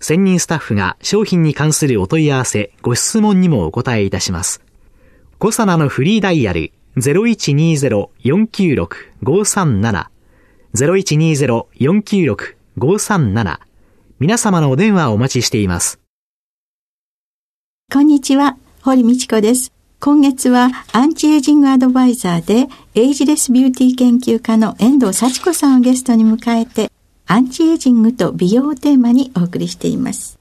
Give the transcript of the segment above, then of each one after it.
専任スタッフが商品に関するお問い合わせ、ご質問にもお答えいたします。コサナのフリーダイヤル0120-496-537 0120-496-537皆様のお電話をお待ちしています。こんにちは、堀道子です。今月はアンチエイジングアドバイザーでエイジレスビューティー研究家の遠藤幸子さんをゲストに迎えてアンチエイジングと美容をテーマにお送りしています。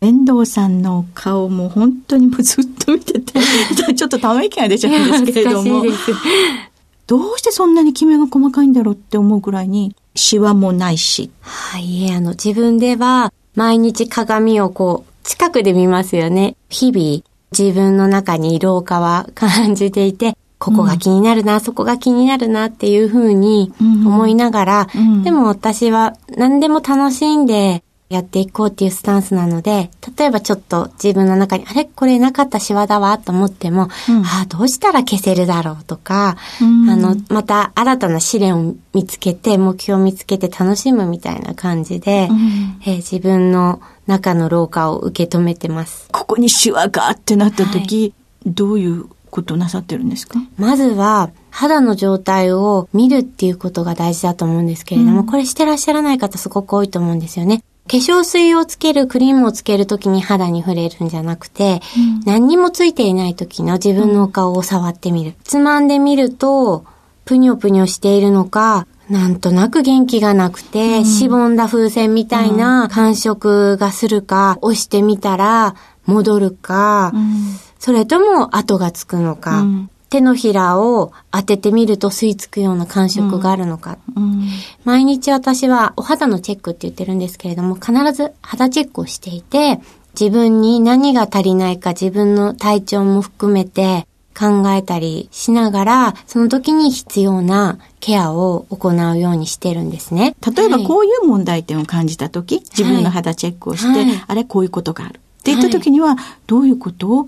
遠藤さんの顔も本当にもうずっと見てて、ちょっとため息が出ちゃうんですけれども、どうしてそんなにキメが細かいんだろうって思うぐらいに、シワもないし。はい、あの、自分では毎日鏡をこう、近くで見ますよね。日々、自分の中に老化は感じていて、ここが気になるな、うん、そこが気になるなっていうふうに思いながら、うん、でも私は何でも楽しんでやっていこうっていうスタンスなので、例えばちょっと自分の中に、あれ？これなかったシワだわと思っても、うん、ああ、どうしたら消せるだろうとか、あの、また新たな試練を見つけて、目標を見つけて楽しむみたいな感じで、えー、自分の中の老化を受け止めてます。ここにシワがってなった時、はい、どういうことなさってるんですか？まずは、肌の状態を見るっていうことが大事だと思うんですけれども、うん、これしてらっしゃらない方すごく多いと思うんですよね。化粧水をつける、クリームをつけるときに肌に触れるんじゃなくて、うん、何にもついていないときの自分のお顔を触ってみる。つまんでみると、ぷにょぷにょしているのか、なんとなく元気がなくて、うん、しぼんだ風船みたいな感触がするか、押してみたら戻るか、うん、それとも跡がつくのか、うん、手のひらを当ててみると吸い付くような感触があるのか。毎日私はお肌のチェックって言ってるんですけれども、必ず肌チェックをしていて、自分に何が足りないか自分の体調も含めて考えたりしながら、その時に必要なケアを行うようにしてるんですね。例えばこういう問題点を感じた時、はい、自分の肌チェックをして、はい、あれこういうことがある。って言った時には、どういうことを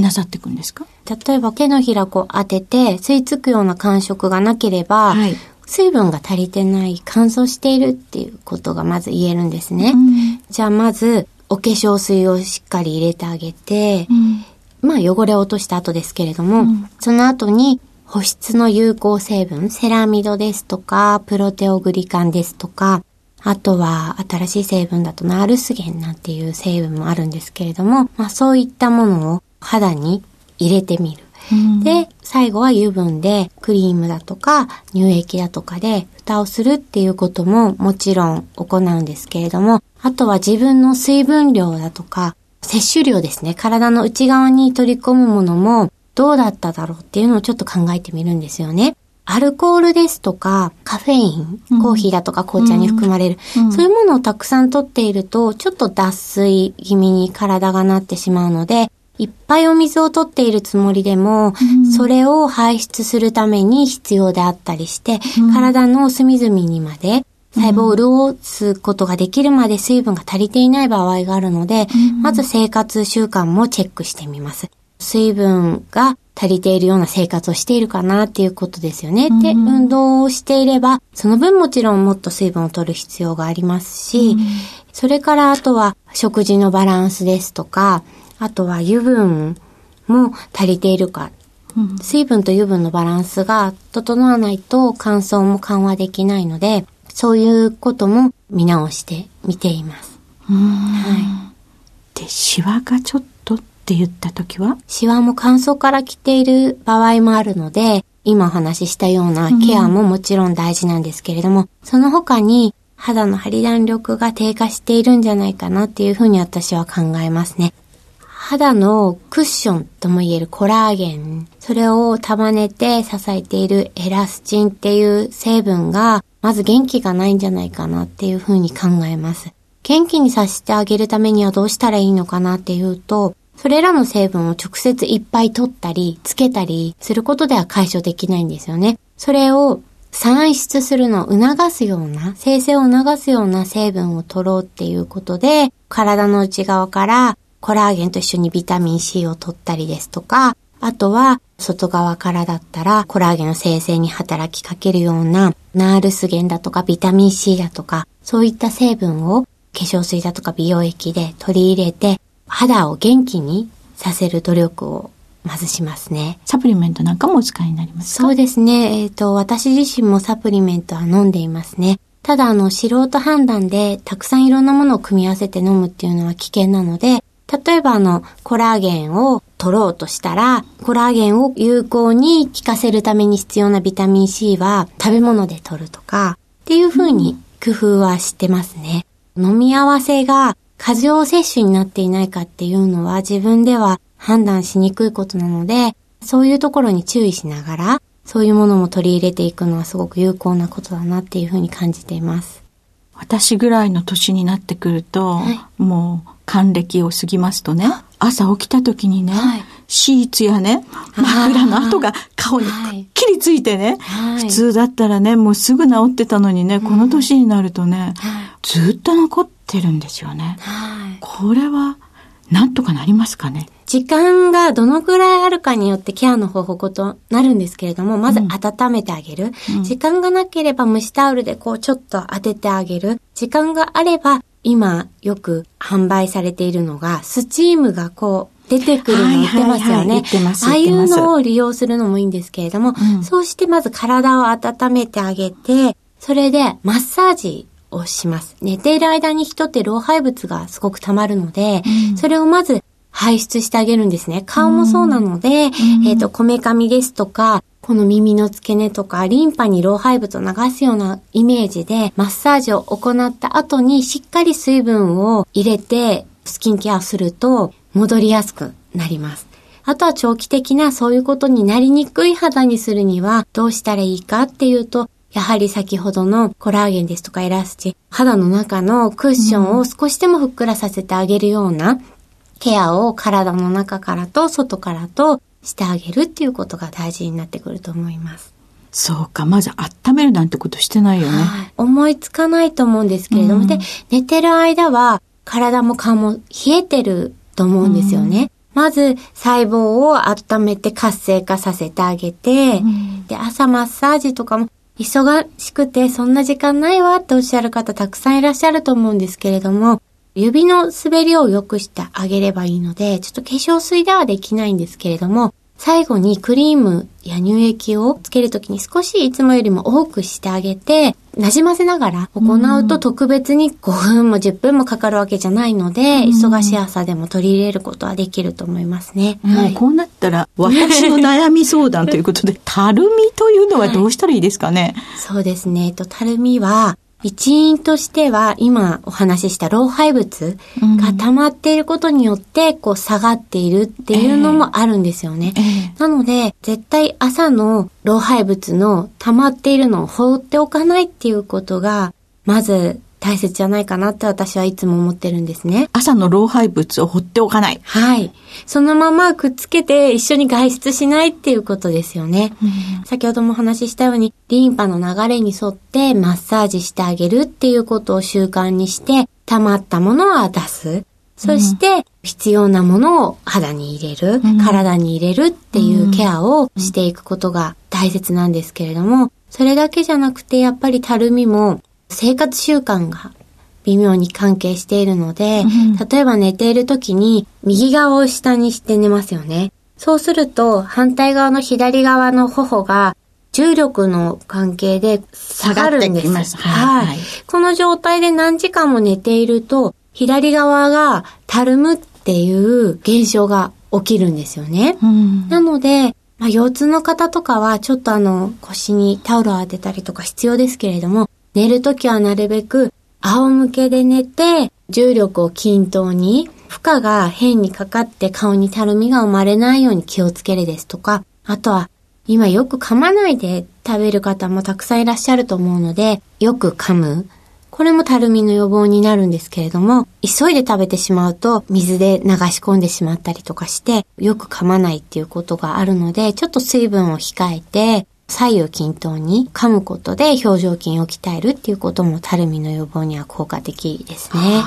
なさっていくんですか、はい、例えば手のひらこう当てて吸い付くような感触がなければ、はい、水分が足りてない乾燥しているっていうことがまず言えるんですね。うん、じゃあまずお化粧水をしっかり入れてあげて、うん。まあ汚れを落とした後ですけれども、うん、その後に保湿の有効成分、セラミドですとか、プロテオグリカンですとか、あとは新しい成分だとナールスゲンなんていう成分もあるんですけれども、まあそういったものを肌に入れてみる。うん、で、最後は油分でクリームだとか乳液だとかで蓋をするっていうことももちろん行うんですけれども、あとは自分の水分量だとか摂取量ですね。体の内側に取り込むものもどうだっただろうっていうのをちょっと考えてみるんですよね。アルコールですとか、カフェイン、コーヒーだとか紅茶に含まれる、うん、そういうものをたくさん取っていると、ちょっと脱水気味に体がなってしまうので、いっぱいお水を取っているつもりでも、うん、それを排出するために必要であったりして、うん、体の隅々にまで細胞を潤すことができるまで水分が足りていない場合があるので、うん、まず生活習慣もチェックしてみます。水分が足りているような生活をしているかなっていうことですよね。うん、で、運動をしていれば、その分もちろんもっと水分を取る必要がありますし、うん、それからあとは食事のバランスですとか、あとは油分も足りているか。うん、水分と油分のバランスが整わないと乾燥も緩和できないので、そういうことも見直して見ています。はい。で、シワがちょっとっって言った時は？シワも乾燥から来ている場合もあるので、今お話ししたようなケアももちろん大事なんですけれども、うん、その他に肌の張り弾力が低下しているんじゃないかなっていうふうに私は考えますね。肌のクッションとも言えるコラーゲン、それを束ねて支えているエラスチンっていう成分が、まず元気がないんじゃないかなっていうふうに考えます。元気にさせてあげるためにはどうしたらいいのかなっていうと、それらの成分を直接いっぱい取ったり、つけたりすることでは解消できないんですよね。それを産出するのを促すような、生成を促すような成分を取ろうっていうことで、体の内側からコラーゲンと一緒にビタミン C を取ったりですとか、あとは外側からだったらコラーゲンの生成に働きかけるようなナールスゲンだとかビタミン C だとか、そういった成分を化粧水だとか美容液で取り入れて肌を元気にさせる努力をまずしますね。サプリメントなんかもお使いになりますか？そうですね。えっ、ー、と、私自身もサプリメントは飲んでいますね。ただ、あの、素人判断でたくさんいろんなものを組み合わせて飲むっていうのは危険なので、例えばあの、コラーゲンを取ろうとしたら、コラーゲンを有効に効かせるために必要なビタミン C は食べ物で取るとか、っていうふうに工夫はしてますね。飲み合わせが過剰摂取になっていないかっていうのは自分では判断しにくいことなので、そういうところに注意しながら、そういうものも取り入れていくのはすごく有効なことだなっていうふうに感じています。私ぐらいの年になってくると、はい、もう還暦を過ぎますとね、朝起きた時にね、はい、シーツやね、枕の跡が顔にくっきりついてね、はい、普通だったらね、もうすぐ治ってたのにね、この年になるとね、ずっと残ってるんですよね。これは、なんとかなりますかね？時間がどのくらいあるかによってケアの方法となるんですけれども、まず温めてあげる。うん、時間がなければ蒸しタオルでこうちょっと当ててあげる。時間があれば今よく販売されているのが、スチームがこう出てくるの売ってますよね。ああいうのを利用するのもいいんですけれども、うん、そうしてまず体を温めてあげて、それでマッサージをします。寝ている間に人って老廃物がすごく溜まるので、うん、それをまず排出してあげるんですね。顔もそうなので、うん、えっ、ー、と、こめかみですとか、この耳の付け根とか、リンパに老廃物を流すようなイメージで、マッサージを行った後にしっかり水分を入れて、スキンケアすると、戻りやすくなります。あとは長期的なそういうことになりにくい肌にするにはどうしたらいいかっていうと、やはり先ほどのコラーゲンですとかエラスチン、肌の中のクッションを少しでもふっくらさせてあげるようなケアを体の中からと外からとしてあげるっていうことが大事になってくると思います。そうか、まず温めるなんてことしてないよね。はい、思いつかないと思うんですけれども、うん、で、寝てる間は体も顔も冷えてると思うんですよね。うん、まず細胞を温めて活性化させてあげて、うん、で、朝マッサージとかも忙しくてそんな時間ないわっておっしゃる方たくさんいらっしゃると思うんですけれども、指の滑りを良くしてあげればいいので、ちょっと化粧水ではできないんですけれども、最後にクリームや乳液をつけるときに少しいつもよりも多くしてあげて、馴染ませながら行うと特別に5分も10分もかかるわけじゃないので、忙しい朝でも取り入れることはできると思いますね。はい、こうなったら、私の悩み相談ということで、たるみというのはどうしたらいいですかね、はい、そうですね。と、たるみは、一因としては、今お話しした老廃物が溜まっていることによって、こう下がっているっていうのもあるんですよね。えーえー、なので、絶対朝の老廃物の溜まっているのを放っておかないっていうことが、まず大切じゃないかなって私はいつも思ってるんですね。朝の老廃物を放っておかない。はい。そのままくっつけて一緒に外出しないっていうことですよね。うん、先ほどもお話ししたように、リンパの流れに沿ってマッサージしてあげるっていうことを習慣にして、溜まったものは出す。そして、必要なものを肌に入れる、うん、体に入れるっていうケアをしていくことが大切なんですけれども、それだけじゃなくて、やっぱりたるみも生活習慣が微妙に関係しているので、うん、例えば寝ている時に右側を下にして寝ますよね。そうすると反対側の左側の頬が重力の関係で下がるんです。はい、はい。この状態で何時間も寝ていると左側がたるむっていう現象が起きるんですよね。うん、なので、まあ、腰痛の方とかは、ちょっとあの、腰にタオルを当てたりとか必要ですけれども、寝るときはなるべく仰向けで寝て、重力を均等に、負荷が変にかかって顔にたるみが生まれないように気をつけるですとか、あとは、今よく噛まないで食べる方もたくさんいらっしゃると思うので、よく噛む。これもたるみの予防になるんですけれども、急いで食べてしまうと水で流し込んでしまったりとかして、よく噛まないっていうことがあるので、ちょっと水分を控えて、左右均等に噛むことで表情筋を鍛えるっていうこともたるみの予防には効果的ですね。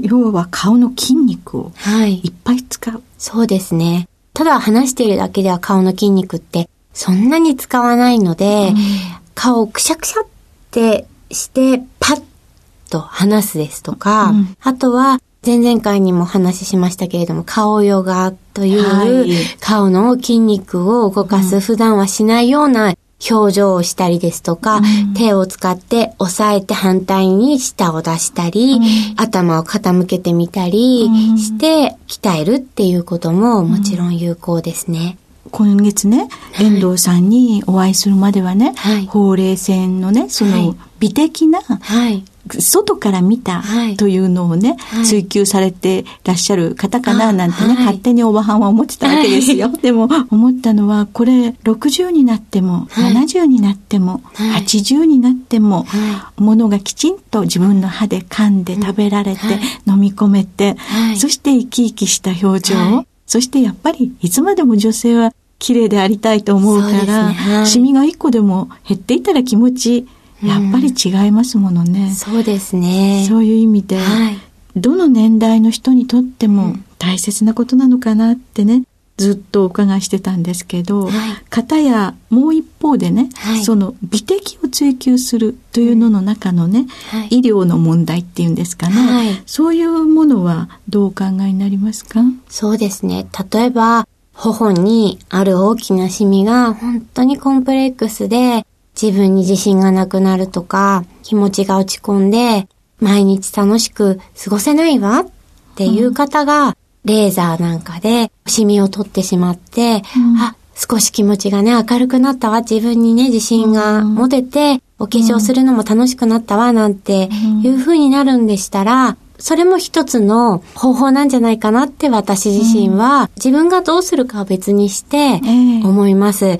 要は顔の筋肉をい。っぱい使う、はい、そうですね。ただ話しているだけでは顔の筋肉ってそんなに使わないので、うん、顔をくしゃくしゃってしてパッと話すですとか、うん、あとは、前々回にも話しましたけれども、顔ヨガという、顔の筋肉を動かす、普段はしないような表情をしたりですとか、うん、手を使って押さえて反対に舌を出したり、うん、頭を傾けてみたりして鍛えるっていうことももちろん有効ですね。今月ね、遠藤さんにお会いするまではね、はい、ほうれい線のね、その美的な、はい、外から見たというのをね、はい、追求されてらっしゃる方かななんてね、はい、勝手におばはんは思ってたわけですよ。はい、でも思ったのは、これ60になっても、70になっても、80になっても、ものがきちんと自分の歯で噛んで食べられて、飲み込めて、そして生き生きした表情そしてやっぱりいつまでも女性は綺麗でありたいと思うから、ね。シミが一個でも減っていたら気持ちやっぱり違いますものね。うん、そうですね。そういう意味で、はい、どの年代の人にとっても大切なことなのかなってね、ずっとお伺いしてたんですけど、はい、方やもう一方でね、はい、その美的を追求するというのの中のね、はい、医療の問題っていうんですかね、そういうものはどうお考えになりますか？そうですね。例えば、頬にある大きなシミが本当にコンプレックスで自分に自信がなくなるとか、気持ちが落ち込んで、毎日楽しく過ごせないわっていう方が、レーザーなんかでシミを取ってしまって、うん、あ、少し気持ちがね、明るくなったわ、自分にね、自信が持てて、お化粧するのも楽しくなったわ、なんていう風になるんでしたら、それも一つの方法なんじゃないかなって私自身は、自分がどうするかは別にして思います。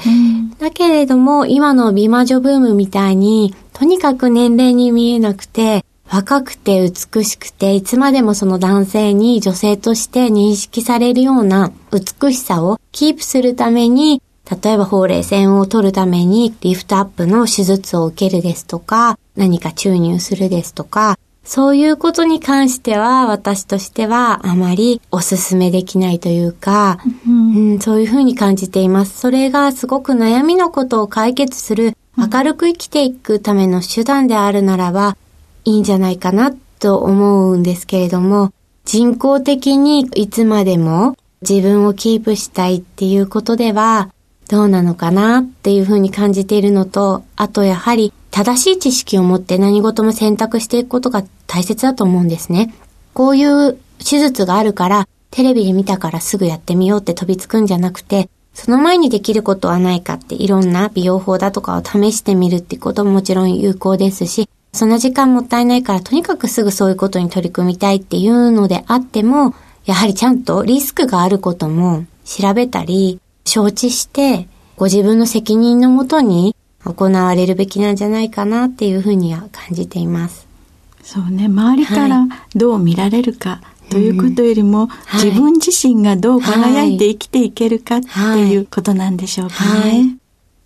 だけれども、今の美魔女ブームみたいに、とにかく年齢に見えなくて、若くて美しくて、いつまでもその男性に女性として認識されるような美しさをキープするために、例えばほうれい線を取るためにリフトアップの手術を受けるですとか、何か注入するですとか、そういうことに関しては私としてはあまりお勧めできないというか、うん、うん、そういうふうに感じています。それがすごく悩みのことを解決する明るく生きていくための手段であるならばいいんじゃないかなと思うんですけれども、人工的にいつまでも自分をキープしたいっていうことではどうなのかなっていうふうに感じているのと、あとやはり正しい知識を持って何事も選択していくことが大切だと思うんですね。こういう手術があるから、テレビで見たからすぐやってみようって飛びつくんじゃなくて、その前にできることはないかっていろんな美容法だとかを試してみるってことももちろん有効ですし、その時間もったいないからとにかくすぐそういうことに取り組みたいっていうのであっても、やはりちゃんとリスクがあることも調べたり、承知して、ご自分の責任のもとに行われるべきなんじゃないかなっていうふうには感じています。そうね、周りからどう見られるか、ということよりも、はい、自分自身がどう輝いて生きていけるかっていうことなんでしょうかね。はいはい、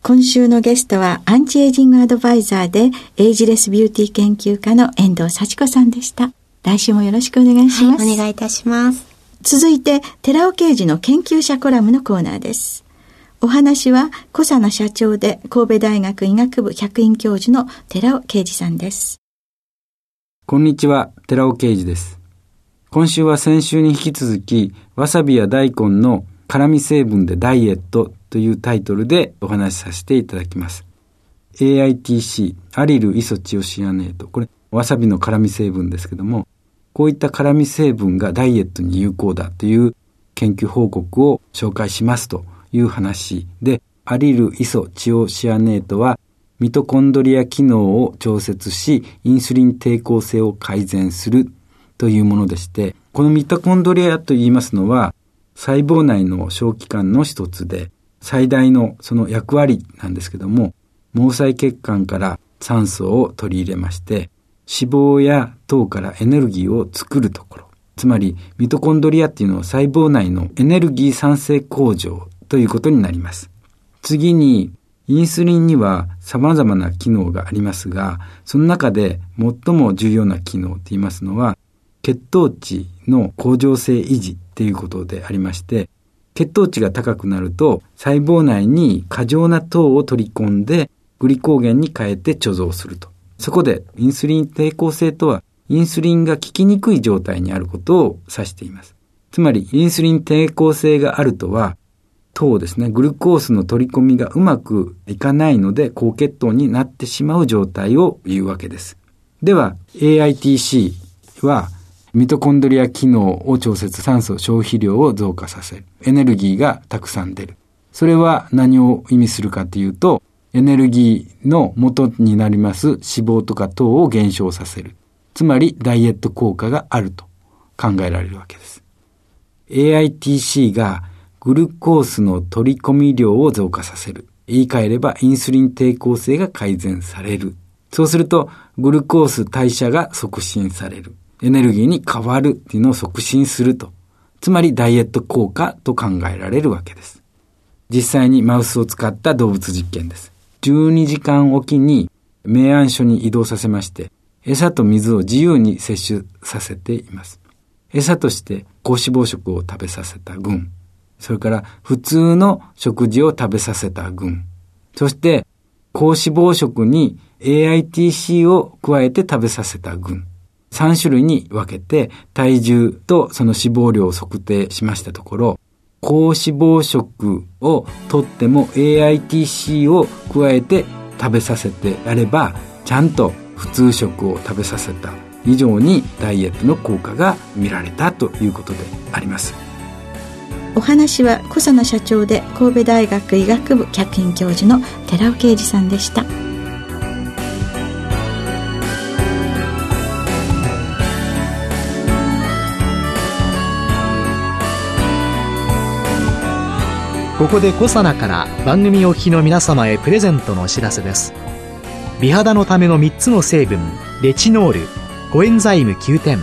今週のゲストはアンチエイジングアドバイザーでエイジレスビューティー研究家の遠藤幸子さんでした。来週もよろしくお願いします。お願いいたします。続いて、寺尾刑事の研究者コラムのコーナーです。お話は、小佐野社長で神戸大学医学部客員教授の寺尾啓二さんです。こんにちは、寺尾啓二です。今週は先週に引き続き、わさびや大根の辛味成分でダイエットというタイトルでお話しさせていただきます。AITC、アリルイソチオシアネート。これ、わさびの辛味成分ですけども、こういった辛味成分がダイエットに有効だという研究報告を紹介しますという話で、アリルイソチオシアネートはミトコンドリア機能を調節し、インスリン抵抗性を改善するというものでして、このミトコンドリアと言いますのは、細胞内の小器官の一つで、最大のその役割なんですけども、毛細血管から酸素を取り入れまして、脂肪や糖からエネルギーを作るところ。つまり、ミトコンドリアっていうのは細胞内のエネルギー産生工場ということになります。次に、インスリンには様々な機能がありますが、その中で最も重要な機能と言いますのは、血糖値の向上性維持っていうことでありまして、血糖値が高くなると細胞内に過剰な糖を取り込んでグリコーゲンに変えて貯蔵すると。そこでインスリン抵抗性とはインスリンが効きにくい状態にあることを指しています。つまりインスリン抵抗性があるとは糖ですね、グルコースの取り込みがうまくいかないので高血糖になってしまう状態を言うわけです。では AITC はミトコンドリア機能を調節酸素消費量を増加させる。エネルギーがたくさん出る。それは何を意味するかというと、エネルギーの元になります脂肪とか糖を減少させる。つまりダイエット効果があると考えられるわけです。AITC がグルコースの取り込み量を増加させる。言い換えればインスリン抵抗性が改善される。そうするとグルコース代謝が促進される。エネルギーに変わるっていうのを促進すると。つまりダイエット効果と考えられるわけです。実際にマウスを使った動物実験です。12時間おきに明暗所に移動させまして、餌と水を自由に摂取させています。餌として高脂肪食を食べさせた群。それから普通の食事を食べさせた群。そして高脂肪食に AITC を加えて食べさせた群。3種類に分けて体重とその脂肪量を測定しましたところ、高脂肪食をとっても AITC を加えて食べさせてやれば、ちゃんと普通食を食べさせた以上にダイエットの効果が見られたということであります。お話は小佐野社長で神戸大学医学部客員教授の寺尾啓二さんでした。ここでコサナから番組お聞きの皆様へプレゼントのお知らせです美肌のための3つの成分レチノールコエンザイム9点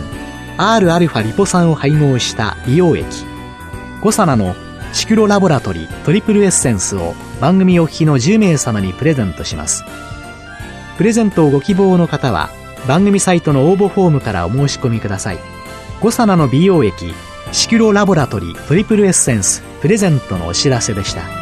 Rα リポ酸を配合した美容液コサナのシクロラボラトリトリプルエッセンスを番組お聞きの10名様にプレゼントします。プレゼントをご希望の方は番組サイトの応募フォームからお申し込みください。コサナの美容液シクロラボラトリトリプルエッセンスプレゼントのお知らせでした。